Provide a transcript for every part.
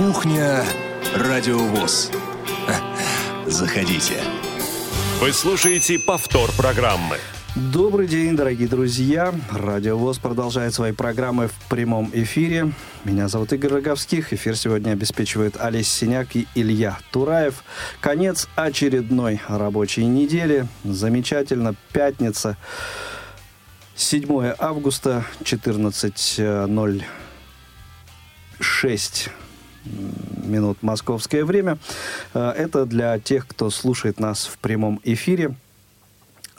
Кухня Радиовоз. Заходите. Вы слушаете повтор программы. Добрый день, дорогие друзья. Радио ВОЗ продолжает свои программы в прямом эфире. Меня зовут Игорь Роговских. Эфир сегодня обеспечивают Олесь Синяк и Илья Тураев. Конец очередной рабочей недели. Замечательно. Пятница. 7 августа, 14.06 минут московское время. Э, это для тех, кто слушает нас в прямом эфире.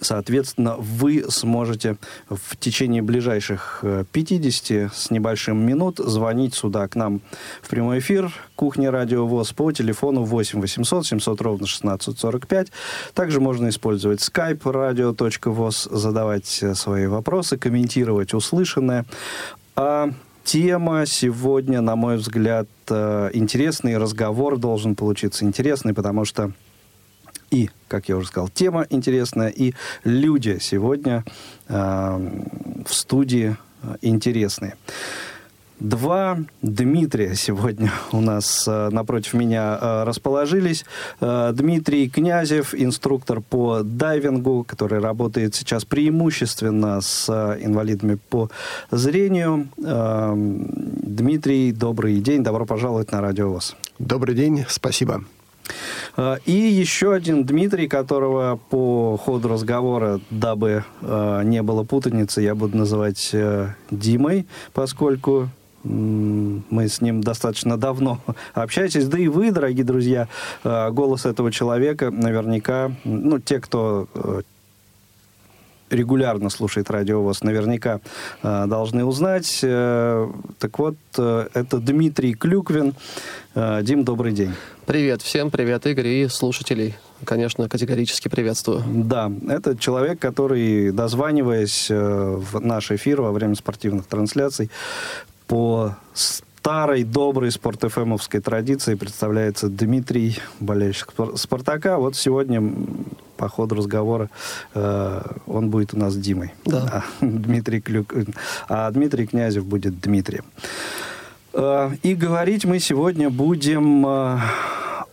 Соответственно, вы сможете в течение ближайших 50 э, с небольшим минут звонить сюда к нам в прямой эфир Кухня Радио ВОЗ по телефону 8 800 700 ровно 1645. Также можно использовать skype radio.voz, задавать э, свои вопросы, комментировать услышанное. А тема сегодня, на мой взгляд, э, интересный разговор должен получиться интересный, потому что и, как я уже сказал, тема интересная, и люди сегодня э, в студии э, интересные. Два Дмитрия сегодня у нас э, напротив меня э, расположились. Э, Дмитрий Князев, инструктор по дайвингу, который работает сейчас преимущественно с инвалидами по зрению. Дмитрий, добрый день, добро пожаловать на Радио ВОЗ. Добрый день, спасибо. И еще один Дмитрий, которого по ходу разговора, дабы не было путаницы, я буду называть Димой, поскольку мы с ним достаточно давно общаетесь, да и вы, дорогие друзья, голос этого человека наверняка, ну, те, кто регулярно слушает радио ВОЗ, наверняка э, должны узнать. Э, так вот, э, это Дмитрий Клюквин. Э, Дим, добрый день. Привет всем, привет, Игорь и слушателей. Конечно, категорически приветствую. Да, это человек, который, дозваниваясь э, в наш эфир во время спортивных трансляций, по старой доброй спорт-ФМовской традиции представляется Дмитрий, болельщик «Спартака». Вот сегодня по ходу разговора э, он будет у нас Димой. Да. А, Дмитрий Клюк... а Дмитрий Князев будет Дмитрием. Э, и говорить мы сегодня будем э,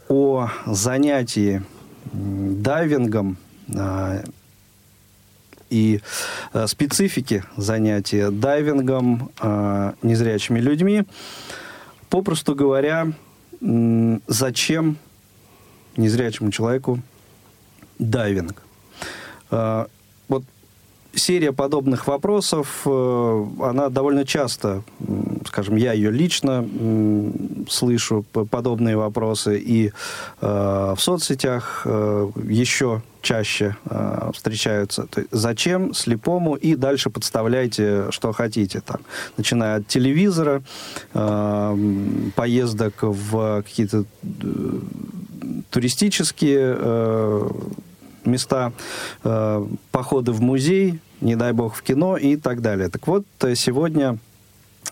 о занятии дайвингом э, и э, специфики занятия дайвингом э, незрячими людьми. Попросту говоря, э, зачем незрячему человеку дайвинг. Э, вот серия подобных вопросов, э, она довольно часто, скажем, я ее лично слышу, подобные вопросы, и э, в соцсетях еще чаще встречаются. То есть, зачем слепому и дальше подставляйте, что хотите. Там, начиная от телевизора, поездок в какие-то туристические места, э, походы в музей, не дай бог в кино и так далее. Так вот, э, сегодня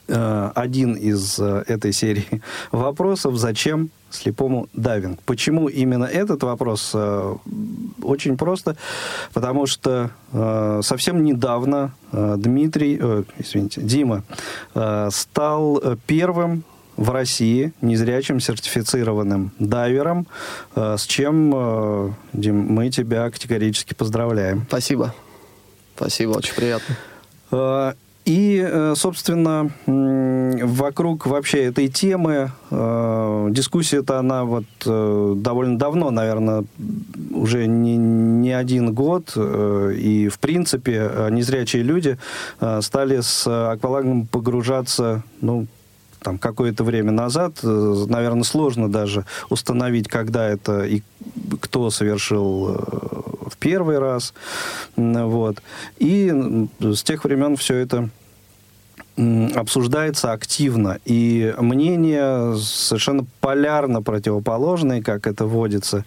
э, один из э, этой серии вопросов, зачем слепому дайвинг. Почему именно этот вопрос? Э, очень просто, потому что э, совсем недавно Дмитрий, извините, Дима стал первым в России незрячим сертифицированным дайвером, э, с чем, э, Дим, мы тебя категорически поздравляем. Спасибо. Спасибо, очень приятно. Э, и, собственно, вокруг вообще этой темы дискуссия-то она вот довольно давно, наверное, уже не, не один год, и, в принципе, незрячие люди стали с аквалангом погружаться, ну, там какое-то время назад. Э, Наверное, сложно даже установить, когда это и кто совершил э, в первый раз. Вот. И с тех времен все это обсуждается активно, и мнения совершенно полярно противоположные, как это водится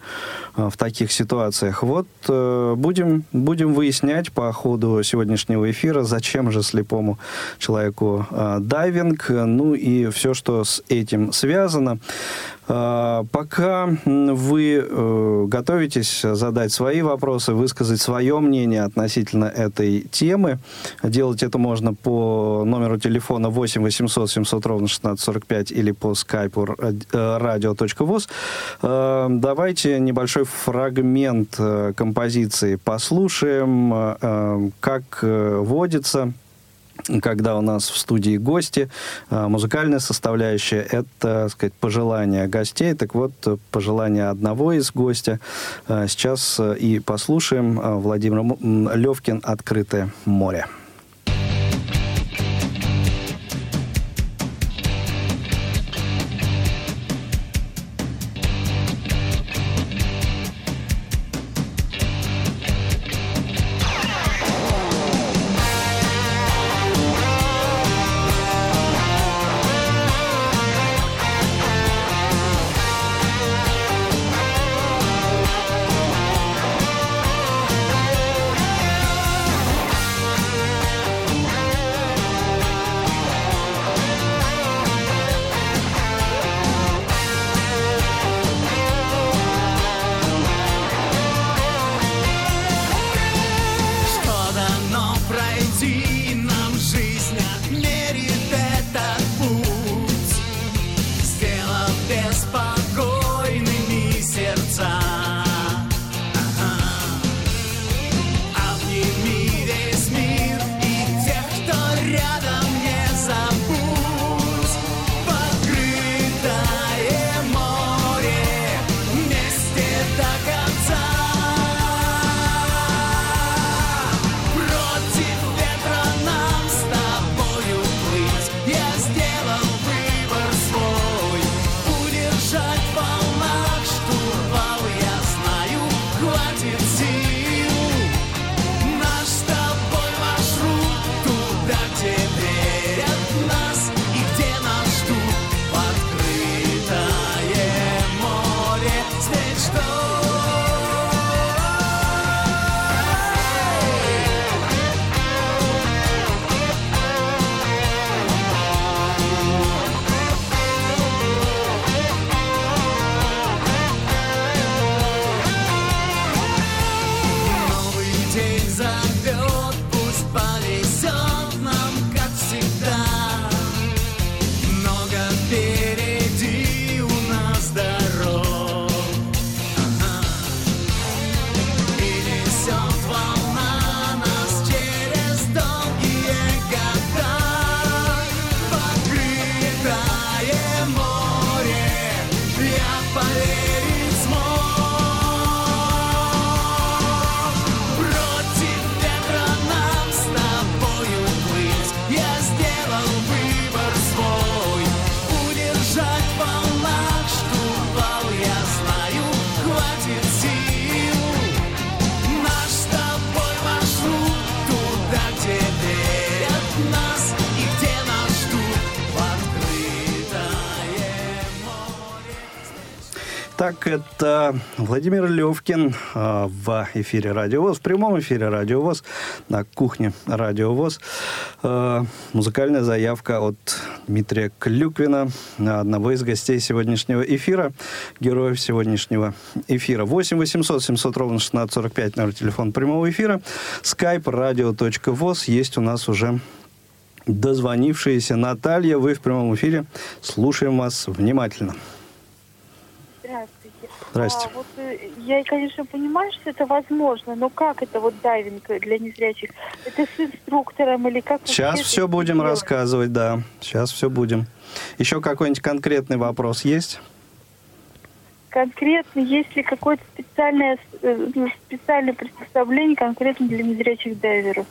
в таких ситуациях. Вот будем, будем выяснять по ходу сегодняшнего эфира, зачем же слепому человеку дайвинг, ну и все, что с этим связано. А, пока вы э, готовитесь задать свои вопросы, высказать свое мнение относительно этой темы, делать это можно по номеру телефона 8 800 700 ровно 1645 или по скайпу radio.voz. Э, э, давайте небольшой фрагмент композиции послушаем, как водится когда у нас в студии гости, а, музыкальная составляющая — это, так сказать, пожелания гостей. Так вот, пожелания одного из гостя а, сейчас а, и послушаем. Владимир Левкин «Открытое море». Владимир Левкин э, в эфире Радио ВОЗ, в прямом эфире Радио ВОЗ, на кухне Радио ВОЗ. Э, музыкальная заявка от Дмитрия Клюквина, одного из гостей сегодняшнего эфира, героев сегодняшнего эфира. 8 800 700 ровно 1645, номер телефона прямого эфира. skype radio.voz есть у нас уже дозвонившаяся Наталья. Вы в прямом эфире. Слушаем вас внимательно. Здрасте. А, вот, э, я, конечно, понимаю, что это возможно, но как это вот дайвинг для незрячих? Это с инструктором или как? Сейчас все будем делать? рассказывать, да. Сейчас все будем. Еще какой-нибудь конкретный вопрос есть? Конкретно, есть ли какое-то специальное, э, ну, специальное приспособление конкретно для незрячих дайверов?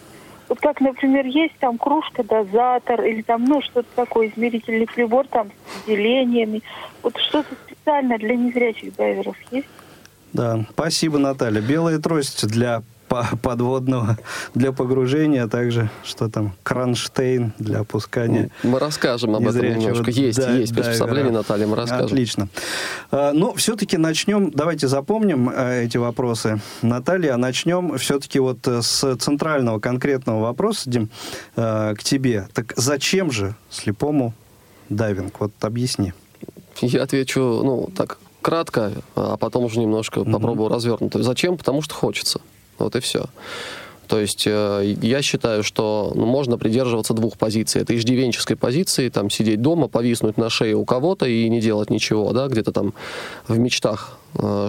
Вот как, например, есть там кружка, дозатор или там, ну, что-то такое, измерительный прибор там с делениями. Вот что-то специально для незрячих дайверов есть? Да, спасибо, Наталья. Белая трость для подводного для погружения, а также что там, кронштейн для опускания. Мы расскажем об этом немножко. Есть, да- есть приспособление, дайвера. Наталья, мы расскажем. Отлично. А, Ну, все-таки начнем, давайте запомним э, эти вопросы. Наталья, начнем все-таки вот э, с центрального конкретного вопроса, Дим, э, к тебе. Так зачем же слепому дайвинг? Вот объясни. Я отвечу, ну, так, кратко, а потом уже немножко попробую развернуто. Зачем? Потому что хочется. Вот и все. То есть э, я считаю, что ну, можно придерживаться двух позиций. Это иждивенческой позиции, там сидеть дома, повиснуть на шее у кого-то и не делать ничего, да, где-то там в мечтах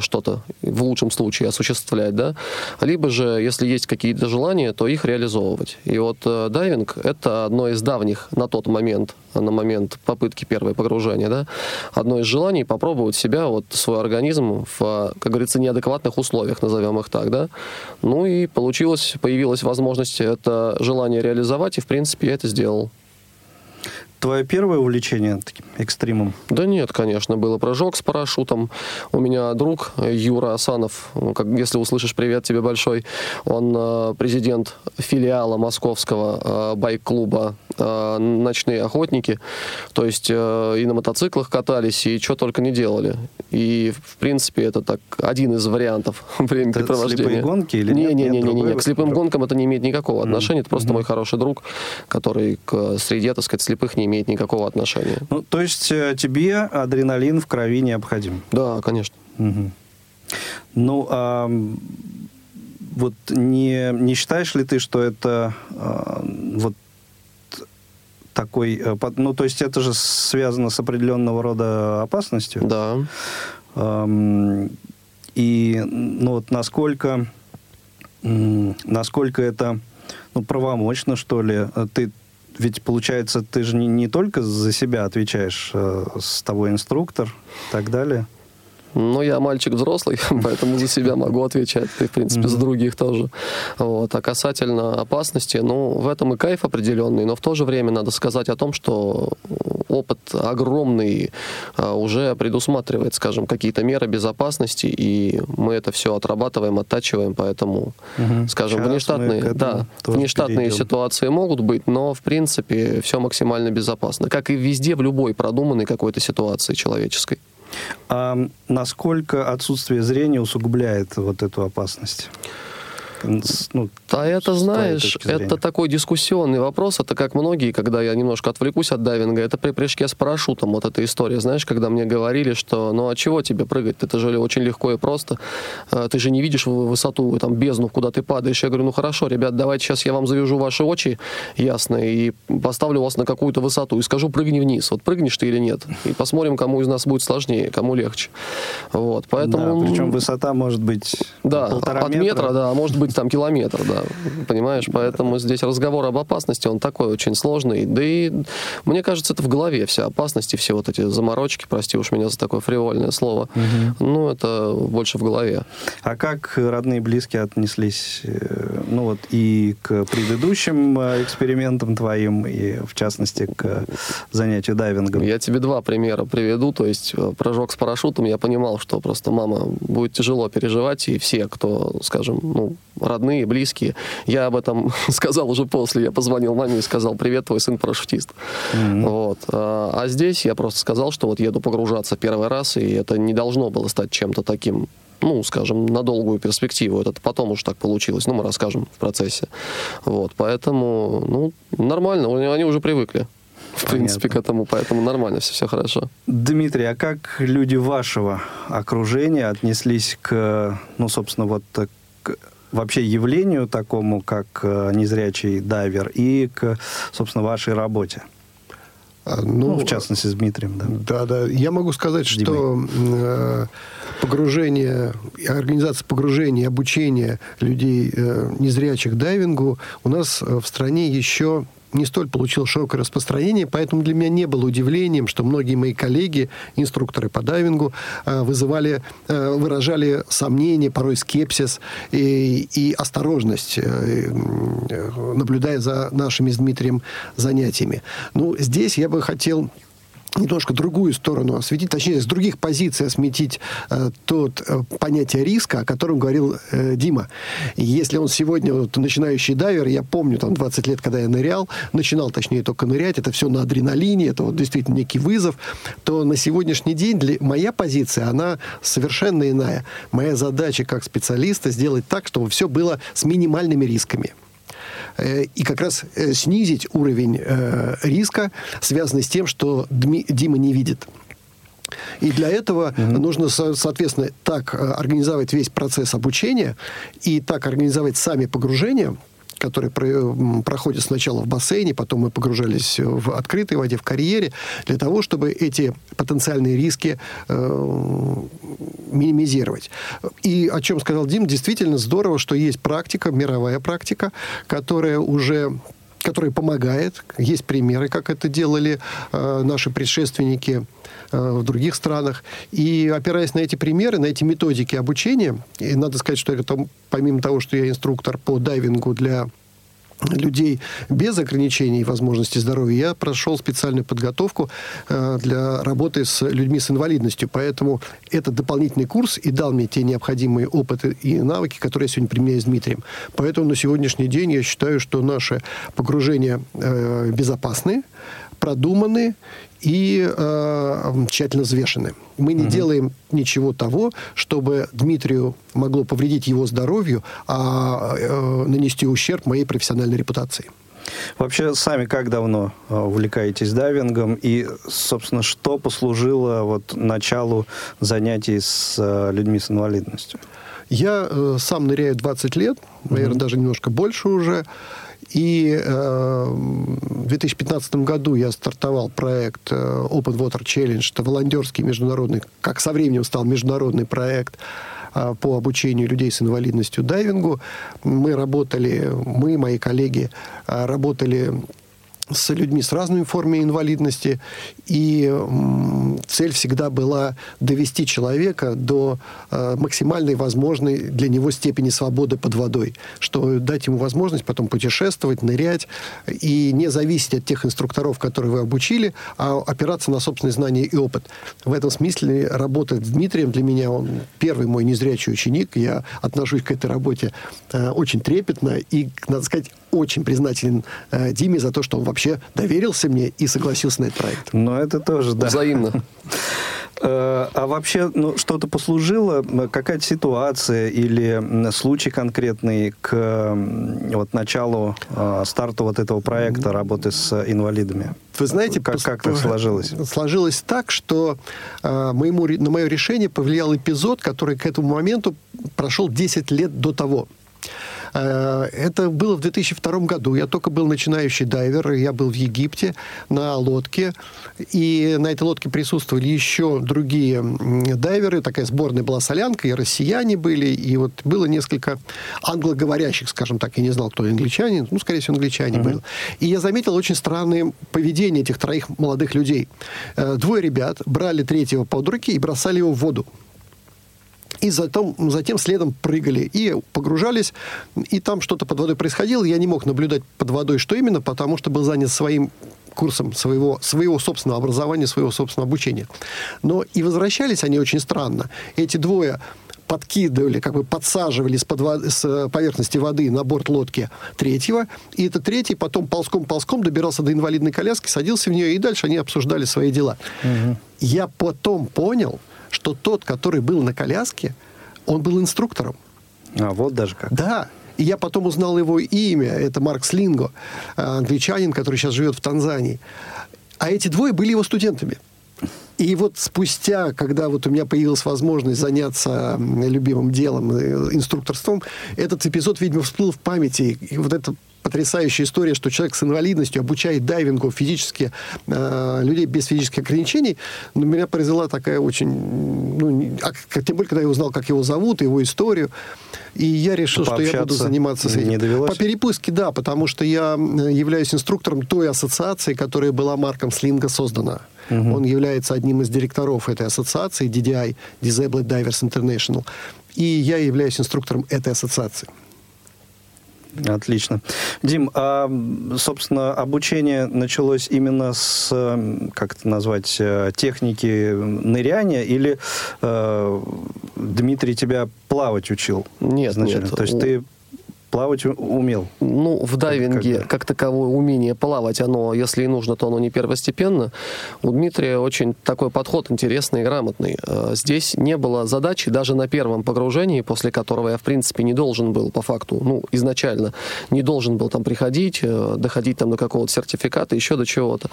что-то в лучшем случае осуществлять, да. Либо же, если есть какие-то желания, то их реализовывать. И вот э, дайвинг — это одно из давних на тот момент, на момент попытки первого погружения, да, одно из желаний попробовать себя, вот свой организм в, как говорится, неадекватных условиях, назовем их так, да. Ну и получилось, появилась возможность это желание реализовать, и, в принципе, я это сделал. Твое первое увлечение таким экстримом? Да нет, конечно, было прыжок с парашютом. У меня друг Юра Асанов, ну, как, если услышишь привет тебе большой, он э, президент филиала московского э, байк-клуба э, «Ночные охотники». То есть и на мотоциклах катались, и что только не делали. И, в принципе, это так один из вариантов времяпрепровождения. слепые гонки или нет? Не-не-не, Нет, другой к слепым гонкам это не имеет никакого отношения. Это просто мой хороший друг, который к среде, так сказать, слепых не имеет никакого отношения. Ну, то есть э, тебе адреналин в крови необходим? Да, конечно. Мгм. Ну, а вот не, не считаешь ли ты, что это а, вот такой... э, Ну, то есть это же связано с определенного рода опасностью? Да. Ам, И, ну, вот насколько, насколько это ну, правомочно, что ли? Ты ведь, получается, ты же не, не только за себя отвечаешь, э, с тобой инструктор и так далее. Ну, я мальчик взрослый, поэтому за себя могу отвечать. И, в принципе, за других тоже. Вот. А касательно опасности, ну, в этом и кайф определенный, но в то же время надо сказать о том, что опыт огромный а, уже предусматривает, скажем, какие-то меры безопасности, и мы это все отрабатываем, оттачиваем, поэтому, Мгм. скажем, Сейчас внештатные, да, внештатные перейдем. ситуации могут быть, но, в принципе, все максимально безопасно. Как и везде, в любой продуманной какой-то ситуации человеческой. А насколько отсутствие зрения усугубляет вот эту опасность? Ну, А это, знаешь, это такой дискуссионный вопрос. Это как многие, когда я немножко отвлекусь от дайвинга, это при прыжке с парашютом. Вот эта история, знаешь, когда мне говорили, что ну а чего тебе прыгать? Это же очень легко и просто. Э, Ты же не видишь высоту, там, бездну, куда ты падаешь. Я говорю, ну хорошо, ребят, давайте сейчас я вам завяжу ваши очи, ясно, и поставлю вас на какую-то высоту и скажу, прыгни вниз. Вот прыгнешь ты или нет. И посмотрим, кому из нас будет сложнее, кому легче. Вот, поэтому... Да, причем высота может быть Да, полтора от метра. да, а может быть там километр, да, понимаешь, поэтому здесь разговор об опасности, он такой очень сложный, да и мне кажется, это в голове вся опасность и все вот эти заморочки, прости уж меня за такое фривольное слово, ну, это больше в голове. А как родные и близкие отнеслись, э, ну вот и к предыдущим э, экспериментам твоим, и в частности к занятию дайвингом? Я тебе два примера приведу, то есть э, прыжок с парашютом, я понимал, что просто мама будет тяжело переживать, и все, кто, скажем, ну, родные, близкие, я об этом сказал уже после, я позвонил маме и сказал, привет, твой сын парашютист. Вот. А а здесь я просто сказал, что вот еду погружаться первый раз, и это не должно было стать чем-то таким ну, скажем, на долгую перспективу. Это потом уж так получилось. Ну, мы расскажем в процессе. Вот, поэтому, ну, нормально, они уже привыкли. В принципе, к этому, поэтому нормально, все, все хорошо. Дмитрий, а как люди вашего окружения отнеслись к, ну, собственно, вот к вообще явлению такому, как э, незрячий дайвер, и к, собственно, вашей работе? А, Ну, в частности, с Дмитрием, да. Да, да. Я могу сказать, что э, погружение, организация погружения, обучения людей э, незрячих дайвингу у нас э, в стране еще не столь получил широкое распространение, поэтому для меня не было удивлением, что многие мои коллеги, инструкторы по дайвингу, э, вызывали, э, выражали сомнения, порой скепсис и, и осторожность, э, наблюдая за нашими с Дмитрием занятиями. Ну, здесь я бы хотел немножко другую сторону осветить, точнее, с других позиций осветить э, тот э, понятие риска, о котором говорил э, Дима. Если он сегодня вот, начинающий дайвер, я помню, там, 20 лет, когда я нырял, начинал, точнее, только нырять, это все на адреналине, это вот действительно некий вызов, то на сегодняшний день для, моя позиция, она совершенно иная. Моя задача как специалиста сделать так, чтобы все было с минимальными рисками. Э, и как раз э, снизить уровень э, риска, связанный с тем, что Дима не видит. И для этого mm-hmm. нужно, соответственно, так организовать весь процесс обучения и так организовать сами погружения, который проходит сначала в бассейне, потом мы погружались в открытой воде, в карьере, для того, чтобы эти потенциальные риски э, минимизировать. И о чем сказал Дим, действительно здорово, что есть практика, мировая практика, которая уже которая помогает. Есть примеры, как это делали э, наши предшественники э, в других странах. И опираясь на эти примеры, на эти методики обучения, и надо сказать, что это помимо того, что я инструктор по дайвингу для людей без ограничений и возможностей здоровья, я прошел специальную подготовку э, для работы с людьми с инвалидностью. Поэтому этот дополнительный курс и дал мне те необходимые опыты и навыки, которые я сегодня применяю с Дмитрием. Поэтому на сегодняшний день я считаю, что наши погружения э, безопасны, продуманы и э, тщательно взвешены. Мы не угу. делаем ничего того, чтобы Дмитрию могло повредить его здоровью, а э, нанести ущерб моей профессиональной репутации. Вообще, сами как давно э, увлекаетесь дайвингом и, собственно, что послужило вот началу занятий с э, людьми с инвалидностью? Я э, сам ныряю 20 лет, наверное, угу. даже немножко больше уже. И э, в 2015 году я стартовал проект э, Open Water Challenge. Это волонтерский международный, как со временем стал международный проект э, по обучению людей с инвалидностью дайвингу. Мы работали, мы, мои коллеги, э, работали с людьми с разными формами инвалидности. И цель всегда была довести человека до э, максимальной возможной для него степени свободы под водой, что дать ему возможность потом путешествовать, нырять и не зависеть от тех инструкторов, которые вы обучили, а опираться на собственные знания и опыт. В этом смысле работа с Дмитрием для меня, он первый мой незрячий ученик, я отношусь к этой работе э, очень трепетно и, надо сказать, очень признателен э, Диме за то, что он вообще доверился мне и согласился на этот проект. Ну, это тоже, да. Взаимно. Э, а вообще, ну, что-то послужило, какая-то ситуация или случай конкретный к вот началу, э, старту вот этого проекта работы с инвалидами? Вы знаете, как, как так сложилось? Сложилось так, что э, моему, на мое решение повлиял эпизод, который к этому моменту прошел 10 лет до того. Э, это было в 2002 году. Я только был начинающий дайвер. Я был в Египте на лодке. И на этой лодке присутствовали еще другие дайверы. Такая сборная была солянка, и россияне были. И вот было несколько англоговорящих, скажем так. Я не знал, кто англичанин. Ну, скорее всего, англичане uh-huh. был. И я заметил очень странное поведение этих троих молодых людей. Э, двое ребят брали третьего под руки и бросали его в воду и затем, затем следом прыгали и погружались, и там что-то под водой происходило, я не мог наблюдать под водой, что именно, потому что был занят своим курсом своего, своего собственного образования, своего собственного обучения. Но и возвращались они очень странно. Эти двое подкидывали, как бы подсаживали с, под, с поверхности воды на борт лодки третьего, и этот третий потом ползком-ползком добирался до инвалидной коляски, садился в нее, и дальше они обсуждали свои дела. Угу. Я потом понял, что тот, который был на коляске, он был инструктором. А вот даже как. Да. И я потом узнал его имя. Это Марк Слинго, англичанин, который сейчас живет в Танзании. А эти двое были его студентами. И вот спустя, когда вот у меня появилась возможность заняться любимым делом, э, инструкторством, этот эпизод, видимо, всплыл в памяти. И вот это потрясающая история, что человек с инвалидностью обучает дайвингу физически э, людей без физических ограничений. Но меня произвела такая очень... Ну, а, тем более, когда я узнал, как его зовут, его историю. И я решил, что я буду заниматься с этим. Не довелось? По перепуске, да, потому что я являюсь инструктором той ассоциации, которая была Марком Слинга создана. Угу. Он является одним из директоров этой ассоциации, DDI, Disabled Divers International. И я являюсь инструктором этой ассоциации. Отлично. Дим, а, собственно, обучение началось именно с, как это назвать, э, техники ныряния или э, Дмитрий тебя плавать учил? Нет, изначально? нет. То есть ты плавать умел? Ну, в дайвинге Как- как, таковое умение плавать, оно, если и нужно, то оно не первостепенно. У Дмитрия очень такой подход интересный и грамотный. Э, Здесь не было задачи даже на первом погружении, после которого я, в принципе, не должен был, по факту, ну, изначально, не должен был там приходить, э, доходить там до какого-то сертификата, еще до чего-то.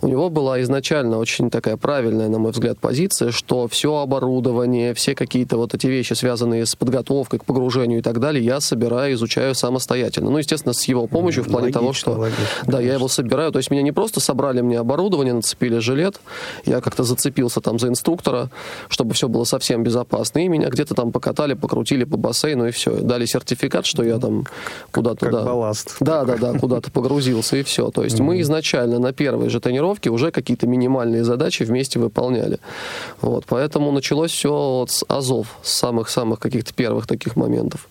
У него была изначально очень такая правильная, на мой взгляд, позиция, что все оборудование, все какие-то вот эти вещи, связанные с подготовкой к погружению и так далее, я собираю, изучаю самостоятельно. Ну, естественно, с его помощью, в плане того, Логично, что... логично, да, я его собираю. То есть меня не просто собрали мне оборудование, нацепили жилет, я как-то зацепился там за инструктора, чтобы все было совсем безопасно, и меня где-то там покатали, покрутили по бассейну, и все. Дали сертификат, что я там куда-то... Да. балласт. Да, да, да, куда-то погрузился, и все. То есть мы изначально на первой же тренировке уже какие-то минимальные задачи вместе выполняли. Вот, поэтому началось все с азов, с самых-самых каких-то первых таких моментов.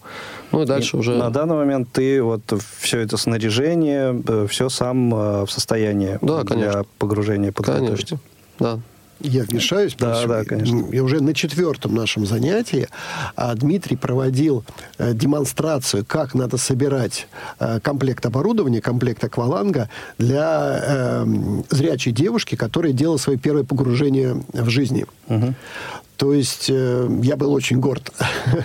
Ну и дальше И уже... На данный момент ты вот все это снаряжение, все сам э, в состоянии Да, для конечно. погружения подготовить. Конечно, да. Я вмешаюсь. Да, потому да, что, конечно. И уже на четвертом нашем занятии а, Дмитрий проводил э, демонстрацию, как надо собирать э, комплект оборудования, комплект акваланга для э, зрячей девушки, которая делала свое первое погружение в жизни. То есть э, я был очень горд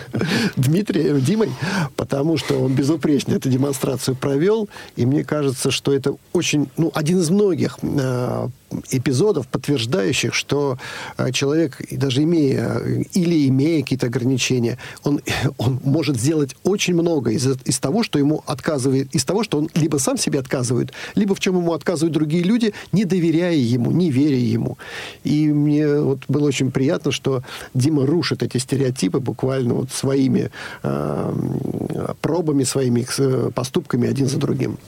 Дмитрием, Димой, потому что он безупречно эту демонстрацию провел, и мне кажется, что это очень, ну, один из многих э, эпизодов, подтверждающих, что э, человек, даже имея э, или имея какие-то ограничения, он, он может сделать очень много из, из того, что ему отказывает, из того, что он либо сам себе отказывает, либо в чем ему отказывают другие люди, не доверяя ему, не веря ему. И мне вот было очень приятно, что Дима рушит эти стереотипы буквально вот своими э, пробами, своими э, поступками один за другим.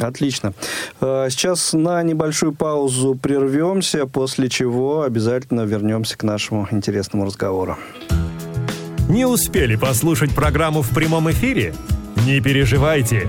Отлично. Э, Сейчас на небольшую паузу прервемся, после чего обязательно вернемся к нашему интересному разговору. Не успели послушать программу в прямом эфире? Не переживайте.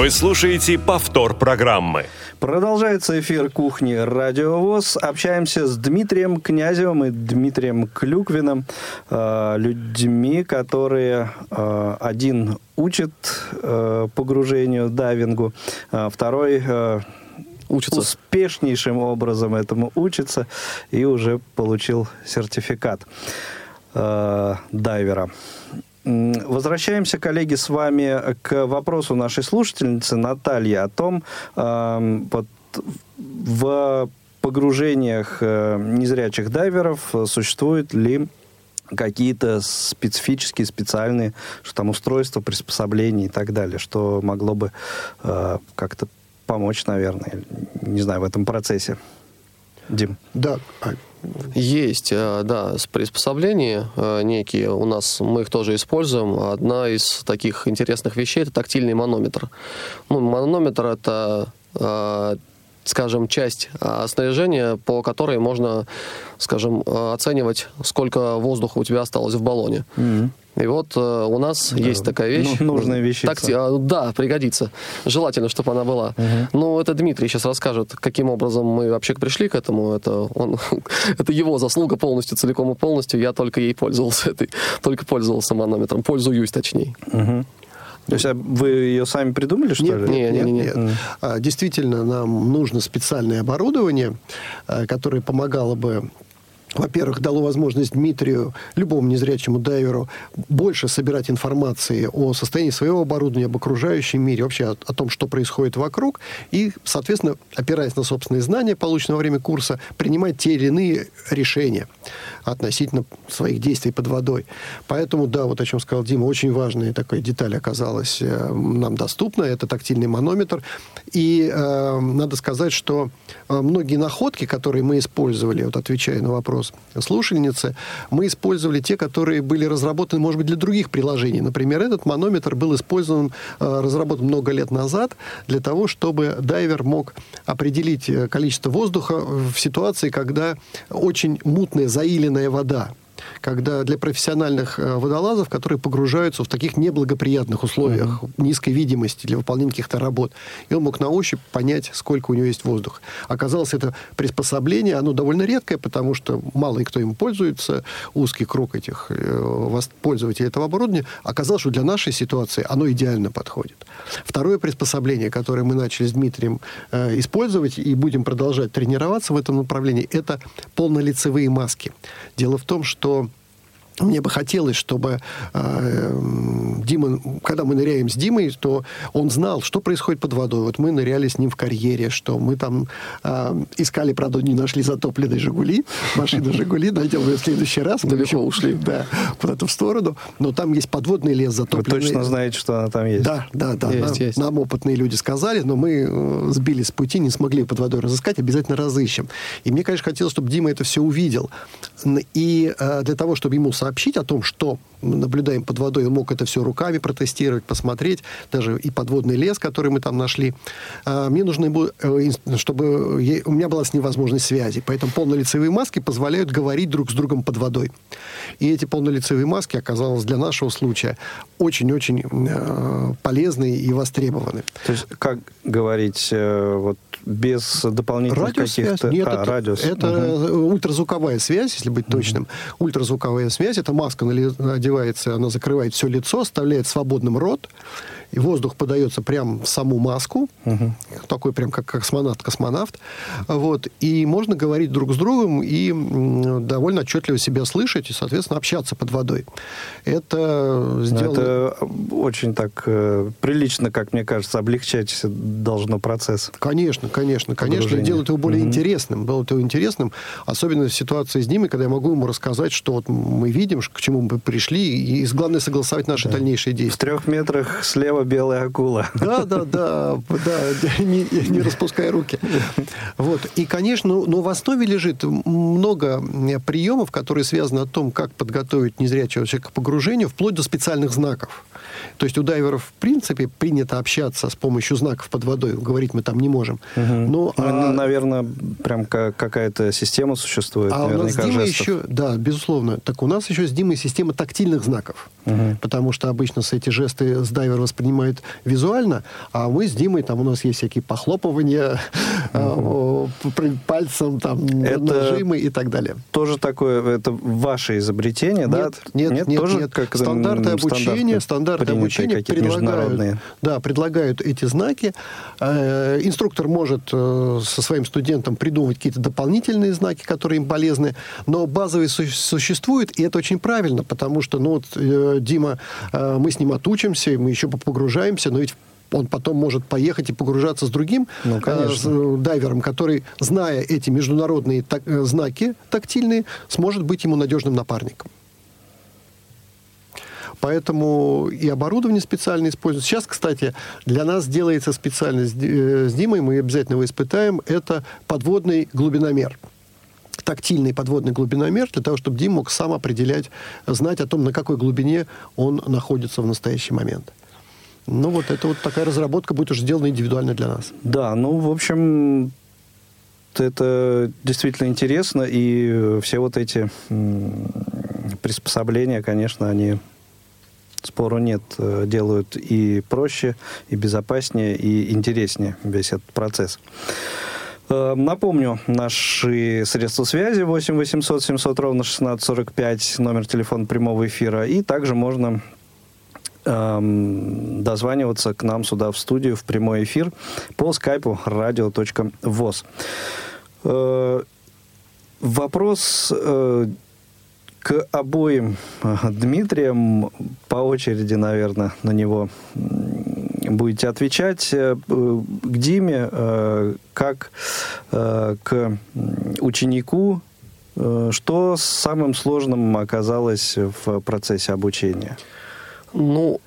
Вы слушаете повтор программы. Продолжается эфир кухни Радиовоз. Общаемся с Дмитрием Князевым и Дмитрием Клюквиным, э, людьми, которые э, один учит э, погружению, дайвингу, а второй Учится. успешнейшим образом этому учится и уже получил сертификат э, дайвера. Возвращаемся, коллеги, с вами к вопросу нашей слушательницы Натальи о том, вот в погружениях э, незрячих дайверов существуют ли какие-то специфические, специальные, что там устройства, приспособления и так далее, что могло бы э, как-то помочь, наверное, не знаю, в этом процессе. Дим. Да, а, Есть, э, да, приспособления э, некие у нас, мы их тоже используем. Одна из таких интересных вещей – это тактильный манометр. Ну, манометр – это, э, скажем, часть э, снаряжения, по которой можно, скажем, э, оценивать, сколько воздуха у тебя осталось в баллоне. И вот э, у нас есть такая вещь. ну, нужная вещица. Такти- а, да, пригодится. Желательно, чтобы она была. Ну, это Дмитрий сейчас расскажет, каким образом мы вообще пришли к этому. Это, он, это его заслуга полностью, целиком и полностью. Я только ей пользовался, этой, только пользовался манометром. Пользуюсь, точнее. То есть а вы ее сами придумали, что Нет, ли? Не, нет, не, не, нет, не. нет. А, Действительно, нам нужно специальное оборудование, а, которое помогало бы во-первых, дало возможность Дмитрию, любому незрячему дайверу, больше собирать информации о состоянии своего оборудования, об окружающем мире, вообще о, о том, что происходит вокруг, и, соответственно, опираясь на собственные знания, полученные во время курса, принимать те или иные решения относительно своих действий под водой. Поэтому, да, вот о чем сказал Дима, очень важная такая деталь оказалась э, нам доступна, это тактильный манометр. И э, надо сказать, что э, многие находки, которые мы использовали, вот отвечая на вопрос слушательницы, мы использовали те, которые были разработаны, может быть, для других приложений. Например, этот манометр был использован, э, разработан много лет назад для того, чтобы дайвер мог определить э, количество воздуха в ситуации, когда очень мутная, заиленная вода когда для профессиональных э, водолазов, которые погружаются в таких неблагоприятных условиях, mm-hmm. низкой видимости для выполнения каких-то работ, и он мог на ощупь понять, сколько у него есть воздух. Оказалось, это приспособление, оно довольно редкое, потому что мало кто им пользуется, узкий круг этих э, пользователей этого оборудования. Оказалось, что для нашей ситуации оно идеально подходит. Второе приспособление, которое мы начали с Дмитрием э, использовать и будем продолжать тренироваться в этом направлении, это полнолицевые маски. Дело в том, что мне бы хотелось, чтобы э, Дима, когда мы ныряем с Димой, то он знал, что происходит под водой. Вот мы ныряли с ним в карьере, что мы там э, искали, правда, не нашли затопленные «Жигули», машину «Жигули», найдем ее в следующий раз. Мы Далеко ушли. Да, куда-то в сторону. Но там есть подводный лес затопленный. Вы точно знаете, что она там есть? Да, да, да. Есть, нам, есть. нам опытные люди сказали, но мы э, сбились с пути, не смогли под водой разыскать, обязательно разыщем. И мне, конечно, хотелось, чтобы Дима это все увидел. И э, для того, чтобы ему сообщить о том, что мы наблюдаем под водой, он мог это все руками протестировать, посмотреть, даже и подводный лес, который мы там нашли. А, мне нужно было, э, чтобы у меня была с ним возможность связи. Поэтому полнолицевые маски позволяют говорить друг с другом под водой. И эти полнолицевые маски оказалось для нашего случая очень-очень э, полезные и востребованы. То есть, как говорить, э, вот без дополнительных каких-то... Нет, а, это, радиус. это Угу. ультразвуковая связь, если быть точным. Ультразвуковая связь, это маска одевается, она закрывает все лицо, оставляет свободным рот, и воздух подается прямо в саму маску, Угу. такой прям как космонавт-космонавт. Вот, и можно говорить друг с другом и довольно отчетливо себя слышать и, соответственно, общаться под водой. Это Ну, сделано... Это очень так э, прилично, как мне кажется, облегчать должно процесс. Конечно, конечно, конечно. И Погружение. делает его более Мгм. интересным. Делает его интересным, особенно в ситуации с Димой, когда я могу ему рассказать, что вот мы видим, к чему мы пришли, и главное согласовать наши дальнейшие В действия. трех метрах слева белая акула. Да, да, да, да, не, не распускай руки. Вот. И, конечно, ну, но в основе лежит много приемов, которые связаны о том, как подготовить незрячего человека к погружению, вплоть до специальных знаков. То есть у дайверов, в принципе, принято общаться с помощью знаков под водой. Говорить мы там не можем. Но, Ну, а- наверное, прям ка- какая-то система существует. А у нас с Димой жестов. еще, да, безусловно. Так у нас еще с Димой система тактильных знаков. Потому что обычно эти жесты с дайвер воспринимает визуально, а мы с Димой, там у нас есть всякие похлопывания п- пальцем, там, Это- нажимы и так далее. Тоже такое, это ваше изобретение, да? Нет, нет, нет, тоже нет. как стандарты обучения, стандарты обучения предлагают, да, предлагают эти знаки. Э, инструктор может э, со своим студентом придумывать какие-то дополнительные знаки, которые им полезны, но базовые су- существуют, и это очень правильно, потому что, ну вот, э, Дима, э, мы с ним отучимся, мы еще погружаемся, но ведь он потом может поехать и погружаться с другим Ну, э, конечно. э, дайвером, который, зная эти международные так- э, знаки тактильные, сможет быть ему надежным напарником. Поэтому и оборудование специально используется. Сейчас, кстати, для нас делается специально с Димой, мы обязательно его испытаем, это подводный глубиномер тактильный подводный глубиномер для того, чтобы Дим мог сам определять, знать о том, на какой глубине он находится в настоящий момент. Ну вот это вот такая разработка будет уже сделана индивидуально для нас. Да, ну, в общем, это действительно интересно, и все вот эти приспособления, конечно, они, спору нет, э, делают и проще, и безопаснее, и интереснее весь этот процесс. Э, Напомню, наши средства связи 8 800 700 ровно 1645, номер телефона прямого эфира. И также можно эм, дозваниваться к нам сюда в студию в прямой эфир по скайпу radio.voz. Э, Вопрос э, к обоим э, Дмитриям по очереди, наверное, на него будете отвечать. Э, к Диме, э, как э, к ученику, э, что самым сложным оказалось в процессе обучения? Ну,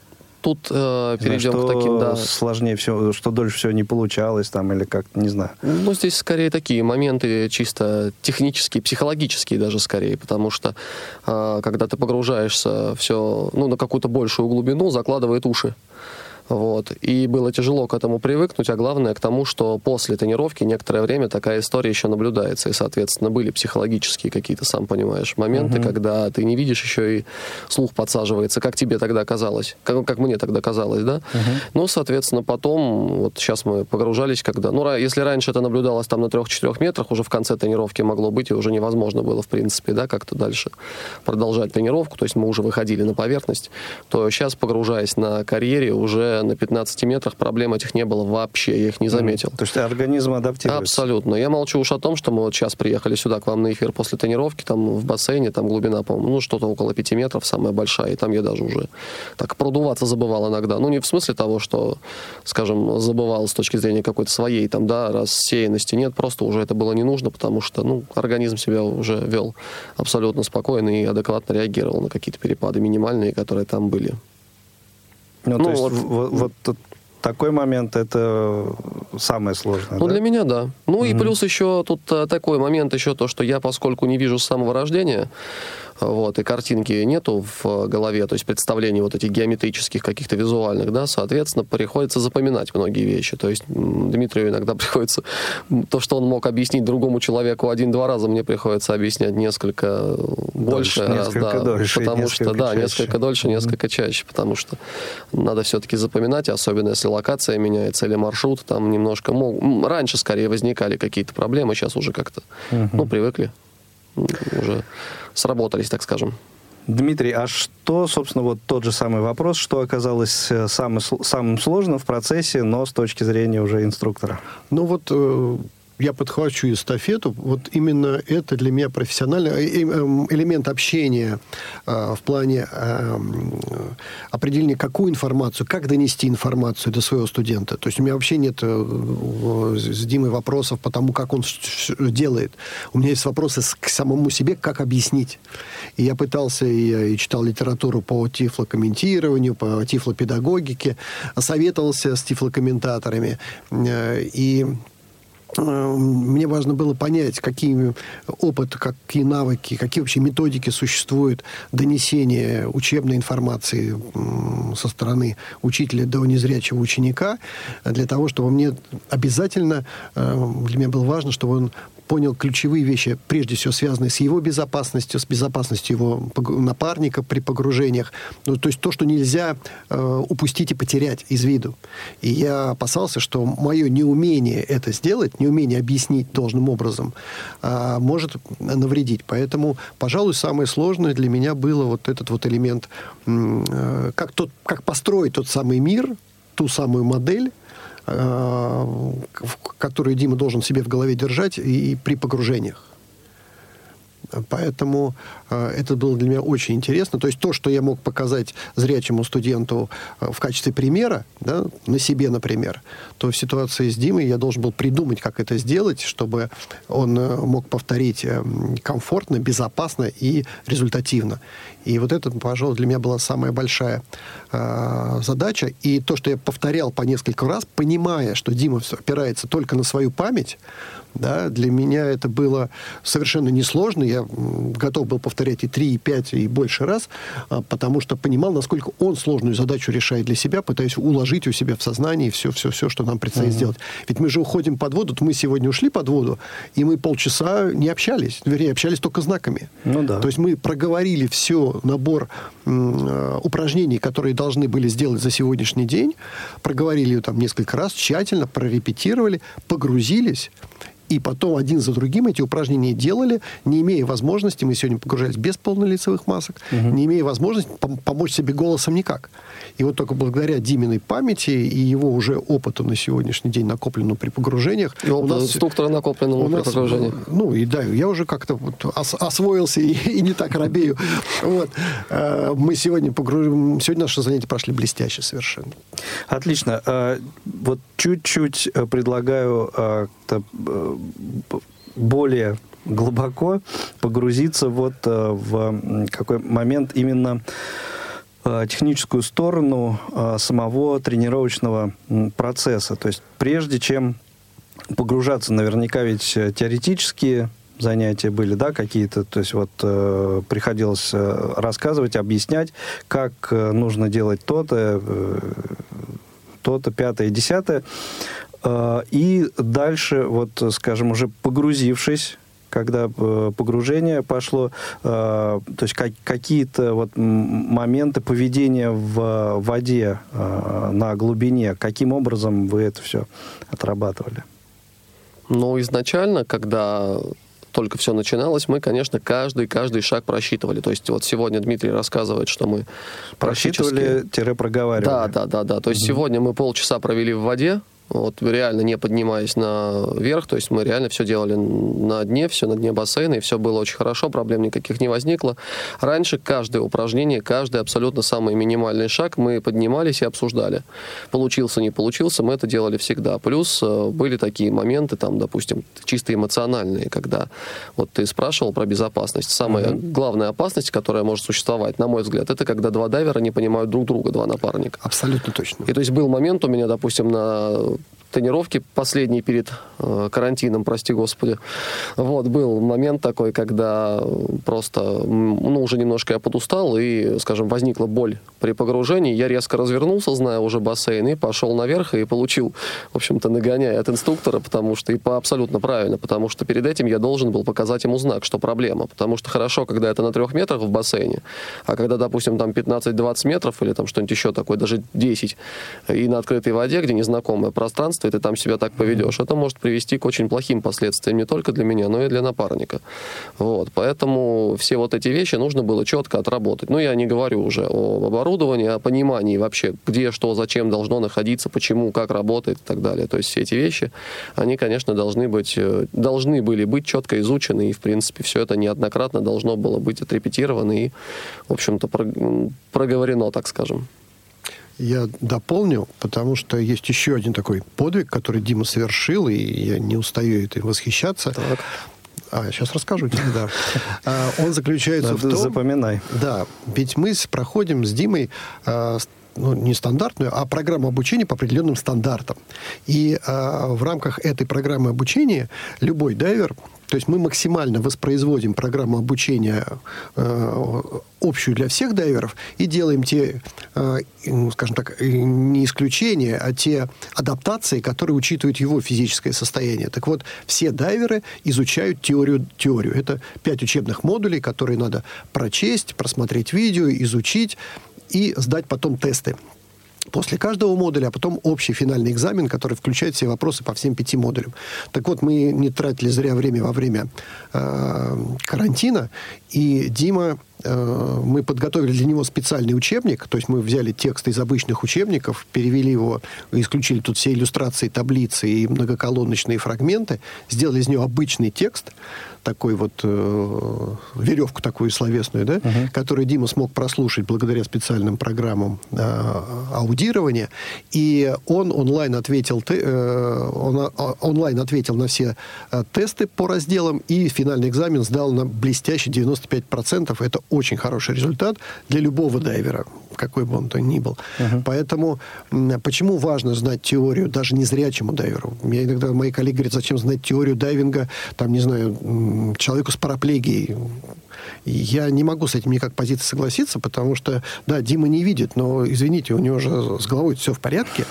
тут э, перейдем что к таким, да. сложнее всего, что дольше всего не получалось там или как, не знаю. Ну, здесь скорее такие моменты чисто технические, психологические даже скорее, потому что э, когда ты погружаешься все, ну, на какую-то большую глубину, закладывает уши. Вот. И было тяжело к этому привыкнуть, а главное к тому, что после тренировки некоторое время такая история еще наблюдается. И, соответственно, были психологические какие-то, сам понимаешь, моменты, угу. когда ты не видишь еще и слух подсаживается, как тебе тогда казалось, как, как мне тогда казалось, да? Угу. Ну, соответственно, потом, вот сейчас мы погружались, когда... Ну, если раньше это наблюдалось там на 3-4 метрах, уже в конце тренировки могло быть, и уже невозможно было, в принципе, да, как-то дальше продолжать тренировку, то есть мы уже выходили на поверхность, то сейчас, погружаясь на карьере, уже на 15 метрах проблем этих не было вообще, я их не заметил. Mm. То есть организм адаптируется? Абсолютно. Я молчу уж о том, что мы вот сейчас приехали сюда к вам на эфир после тренировки, там в бассейне, там глубина, по-моему, ну что-то около 5 метров, самая большая, и там я даже уже так продуваться забывал иногда. Ну не в смысле того, что, скажем, забывал с точки зрения какой-то своей там, да, рассеянности, нет, просто уже это было не нужно, потому что, ну, организм себя уже вел абсолютно спокойно и адекватно реагировал на какие-то перепады минимальные, которые там были. Ну, ну то есть вот, вот, вот такой момент это самое сложное. Ну, да? для меня да. Ну mm-hmm. и плюс еще тут а, такой момент, еще то, что я, поскольку не вижу с самого рождения, вот, и картинки нету в голове, то есть представлений вот этих геометрических каких-то визуальных, да, соответственно, приходится запоминать многие вещи. То есть Дмитрию иногда приходится то, что он мог объяснить другому человеку один-два раза, мне приходится объяснять несколько больше, дольше, раз, несколько да, дольше, потому что, несколько да, чаще. несколько дольше, несколько чаще, потому что надо все-таки запоминать, особенно если локация меняется или маршрут, там немножко, мог, раньше скорее возникали какие-то проблемы, сейчас уже как-то, Мгм. ну, привыкли, уже сработались, так скажем. Дмитрий, а что, собственно, вот тот же самый вопрос, что оказалось э, самым, самым сложным в процессе, но с точки зрения уже инструктора? Ну вот э, я подхвачу эстафету. Вот именно это для меня профессиональный э, э, эм, элемент общения э, в плане э, определения, какую информацию, как донести информацию до своего студента. То есть у меня вообще нет с Димой вопросов по тому, как он делает. У меня есть вопросы к самому себе, как объяснить. И я пытался, я и читал литературу по тифлокомментированию, по тифлопедагогике, советовался с тифлокомментаторами. И мне важно было понять, какие опыт, какие навыки, какие вообще методики существуют донесения учебной информации со стороны учителя до незрячего ученика, для того, чтобы мне обязательно, э, для меня было важно, чтобы он понял ключевые вещи, прежде всего связанные с его безопасностью, с безопасностью его напарника при погружениях. Ну, то есть то, что нельзя э, упустить и потерять из виду. И я опасался, что мое неумение это сделать, неумение объяснить должным образом, а, может навредить. Поэтому, пожалуй, самое сложное для меня было вот этот вот элемент, э, как, тот, как построить тот самый мир, ту самую модель, э, которую Дима должен себе в голове держать и при погружениях. Поэтому э, это было для меня очень интересно. То есть то, что я мог показать зрячему студенту э, в качестве примера, да, на себе, например, то в ситуации с Димой я должен был придумать, как это сделать, чтобы он э, мог повторить комфортно, безопасно и результативно. И вот это, пожалуй, для меня была самая большая э, задача. И то, что я повторял по несколько раз, понимая, что Дима опирается только на свою память, да, для меня это было совершенно несложно. Я готов был повторять и три, и пять, и больше раз, а, потому что понимал, насколько он сложную задачу решает для себя, пытаясь уложить у себя в сознании все-все-все, что нам предстоит сделать. Ведь мы же уходим под воду, мы сегодня ушли под воду, и мы полчаса не общались. Вернее, общались только знаками. Ну да. То есть мы проговорили все, набор м, э, упражнений, которые должны были сделать за сегодняшний день, проговорили ее там несколько раз, тщательно прорепетировали, погрузились, и потом один за другим эти упражнения делали, не имея возможности, мы сегодня погружались без полнолицевых масок, угу. не имея возможности пом- помочь себе голосом никак. И вот только благодаря Диминой памяти и его уже опыту на сегодняшний день накопленному при погружениях... И опыту нас, инструктора накопленному при погружениях. Ну, и да, я уже как-то вот ос- освоился и, и не так робею. Вот. Э, мы сегодня погружим... Сегодня наши занятия прошли блестяще совершенно. Отлично. Э, вот чуть-чуть э, предлагаю более глубоко погрузиться вот в какой момент именно техническую сторону самого тренировочного процесса. То есть прежде чем погружаться, наверняка ведь теоретические занятия были, да, какие-то, то есть вот э, приходилось э, рассказывать, объяснять, как э, нужно делать то-то, э, то-то, пятое, десятое. Э, и дальше, вот, скажем, уже погрузившись когда э, погружение пошло, э, то есть как, какие-то вот моменты поведения в воде на глубине, каким образом вы это все отрабатывали? Ну, изначально, когда только все начиналось, мы, конечно, каждый, каждый шаг просчитывали. То есть вот сегодня Дмитрий рассказывает, что мы Просчитывали-проговаривали. Да, да, да, да. То есть угу. сегодня мы полчаса провели в воде, вот реально не поднимаясь наверх, то есть мы реально все делали на дне, все на дне бассейна, и все было очень хорошо, проблем никаких не возникло. Раньше каждое упражнение, каждый абсолютно самый минимальный шаг мы поднимались и обсуждали. Получился, не получился, мы это делали всегда. Плюс э, были такие моменты, там, допустим, чисто эмоциональные, когда вот ты спрашивал про безопасность. Самая mm-hmm. главная опасность, которая может существовать, на мой взгляд, это когда два дайвера не понимают друг друга, два напарника. Абсолютно точно. И то есть был момент у меня, допустим, на тренировки последние перед э, карантином, прости господи. Вот, был момент такой, когда просто, ну, уже немножко я подустал, и, скажем, возникла боль при погружении. Я резко развернулся, зная уже бассейн, и пошел наверх, и получил, в общем-то, нагоняя от инструктора, потому что, и по абсолютно правильно, потому что перед этим я должен был показать ему знак, что проблема. Потому что хорошо, когда это на трех метрах в бассейне, а когда, допустим, там 15-20 метров, или там что-нибудь еще такое, даже 10, и на открытой воде, где незнакомое пространство, и ты там себя так поведешь, это может привести к очень плохим последствиям не только для меня, но и для напарника. Вот, поэтому все вот эти вещи нужно было четко отработать. Ну, я не говорю уже об оборудовании, о понимании вообще, где, что, зачем должно находиться, почему, как работает и так далее. То есть все эти вещи, они, конечно, должны быть, э, должны были быть четко изучены, и, в принципе, все это неоднократно должно было быть отрепетировано и, в общем-то, проговорено, так скажем я дополню, потому что есть еще один такой подвиг, который Дима совершил, и я не устаю этим восхищаться. Так. А, сейчас расскажу тебе, да. А, он заключается Надо в том... Запоминай. Да, ведь мы проходим с Димой а, ну, не стандартную, а программу обучения по определенным стандартам. И э, в рамках этой программы обучения любой дайвер то есть мы максимально воспроизводим программу обучения э, общую для всех дайверов и делаем те, э, ну, скажем так, не исключения, а те адаптации, которые учитывают его физическое состояние. Так вот, все дайверы изучают теорию. теорию. Это пять учебных модулей, которые надо прочесть, просмотреть видео, изучить и сдать потом тесты после каждого модуля, а потом общий финальный экзамен, который включает все вопросы по всем пяти модулям. Так вот, мы не тратили зря время во время э, карантина, и Дима мы подготовили для него специальный учебник, то есть мы взяли текст из обычных учебников, перевели его, исключили тут все иллюстрации, таблицы и многоколоночные фрагменты, сделали из него обычный текст, такой вот э, веревку такую словесную, да, uh-huh. которую Дима смог прослушать благодаря специальным программам э, аудирования, и он онлайн ответил, те, э, он а, онлайн ответил на все э, тесты по разделам и финальный экзамен сдал на блестящий 95%. Это очень хороший результат для любого дайвера, какой бы он то ни был. Uh-huh. Поэтому почему важно знать теорию даже незрячему дайверу? Мне иногда мои коллеги говорят, зачем знать теорию дайвинга, там, не знаю, человеку с параплегией. Я не могу с этим никак позиции согласиться, потому что, да, Дима не видит, но, извините, у него же с головой все в порядке.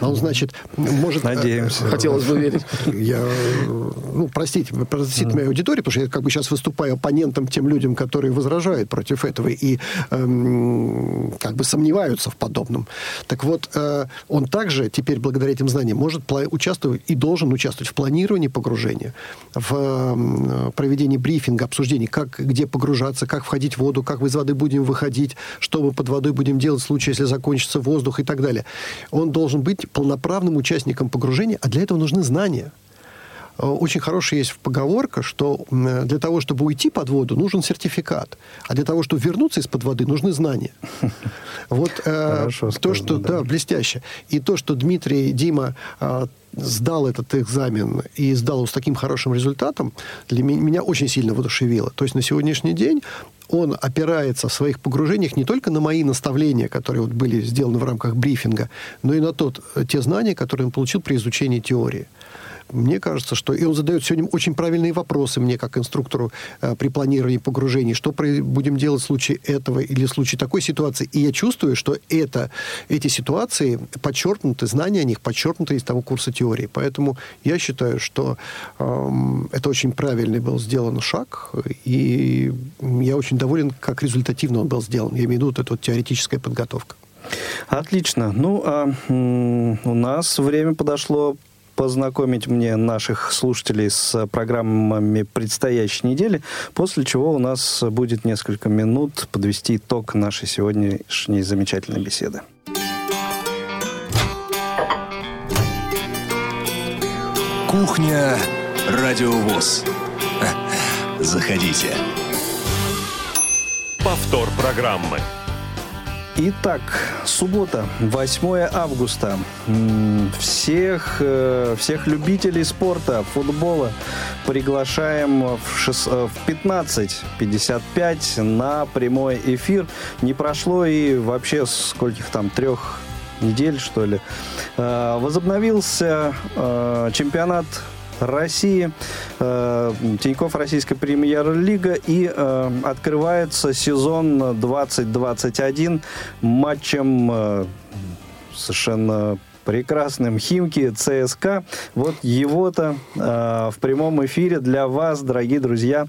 Он, значит, может... Э, Надеемся. Хотелось бы верить. Я, ну, простите, простите mm. мою аудиторию, потому что я как бы сейчас выступаю оппонентом тем людям, которые возражают против этого. И эм, как бы сомневаются в подобном. Так вот, э, он также теперь, благодаря этим знаниям, может участвовать и должен участвовать в планировании погружения, в э, проведении брифинга, обсуждении, как, где погружаться, как входить в воду, как из воды будем выходить, что мы под водой будем делать в случае, если закончится воздух и так далее. Он должен быть полноправным участником погружения, а для этого нужны знания. Э, очень хорошая есть поговорка, что для того, чтобы уйти под воду, нужен сертификат, а для того, чтобы вернуться из-под воды, нужны знания. Вот э, Хорошо то, что да. да, блестяще. И то, что Дмитрий Дима э, сдал этот экзамен и сдал его с таким хорошим результатом, для меня очень сильно воодушевило. То есть на сегодняшний день он опирается в своих погружениях не только на мои наставления, которые вот были сделаны в рамках брифинга, но и на тот, те знания, которые он получил при изучении теории мне кажется, что... И он задает сегодня очень правильные вопросы мне, как инструктору э, при планировании погружений. Что будем делать в случае этого или в случае такой ситуации. И я чувствую, что это, эти ситуации подчеркнуты, знания о них подчеркнуты из того курса теории. Поэтому я считаю, что э, это очень правильный был сделан шаг. И я очень доволен, как результативно он был сделан. Я имею в виду вот эта вот теоретическая подготовка. Отлично. Ну, а у нас время подошло познакомить мне наших слушателей с программами предстоящей недели, после чего у нас будет несколько минут подвести итог нашей сегодняшней замечательной беседы. Кухня Радиовоз. Заходите. Повтор программы. Итак, суббота, 8 августа. Всех, э, всех любителей спорта, футбола приглашаем в, 6, э, 15.55 на прямой эфир. Не прошло и вообще скольких там, трех недель, что ли. Э, возобновился чемпионат России, э, Тиньков Российская премьер-лига и э, открывается сезон 2021 матчем э, совершенно прекрасным Химки ЦСКА. Вот его-то э, в прямом эфире для вас, дорогие друзья,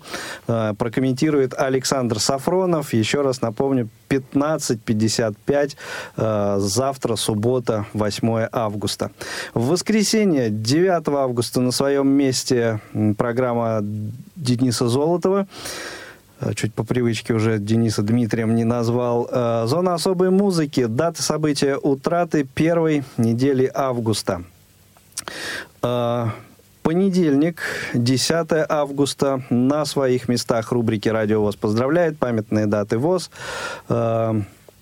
э, прокомментирует Александр Сафронов. Еще раз напомню, 15.55 э, завтра, суббота, 8 августа. В воскресенье, 9 августа, на своем месте программа Дениса Золотова. Э, чуть по привычке уже Дениса Дмитрием не назвал. Э, зона особой музыки. Дата события утраты первой недели августа. Э, понедельник, 10 августа. На своих местах рубрики «Радио ВОЗ» поздравляет. Памятные даты ВОЗ.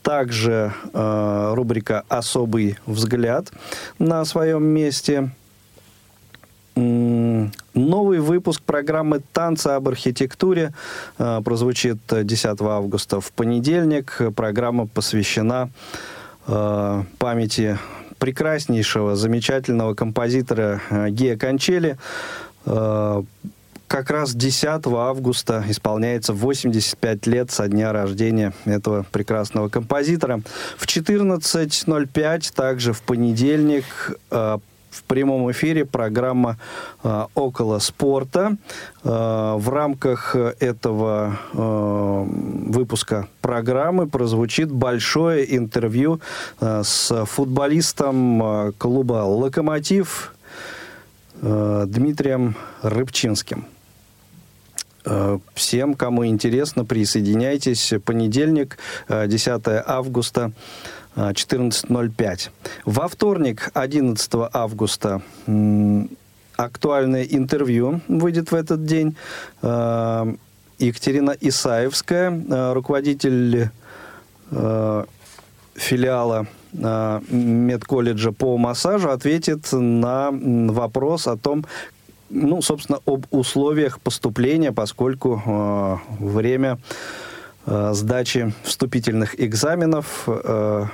Также рубрика «Особый взгляд» на своем месте. Новый выпуск программы «Танцы об архитектуре» э, прозвучит 10 августа в понедельник. Программа посвящена э, памяти прекраснейшего, замечательного композитора э, Гея Кончели. Как раз 10 августа исполняется 85 лет со дня рождения этого прекрасного композитора. В 14.05, также в понедельник, в прямом эфире программа э, «Около спорта». Э, в рамках этого э, выпуска программы прозвучит большое интервью с футболистом клуба «Локомотив» Дмитрием Рыбчинским. Всем, кому интересно, присоединяйтесь. Понедельник, 10 э, августа 14.05. Во вторник, 11 августа, актуальное интервью выйдет в этот день. Э, Екатерина Исаевская, э, руководитель э, филиала медколледжа по массажу, ответит на вопрос о том, ну, собственно, об условиях поступления, поскольку время э, сдачи вступительных экзаменов э,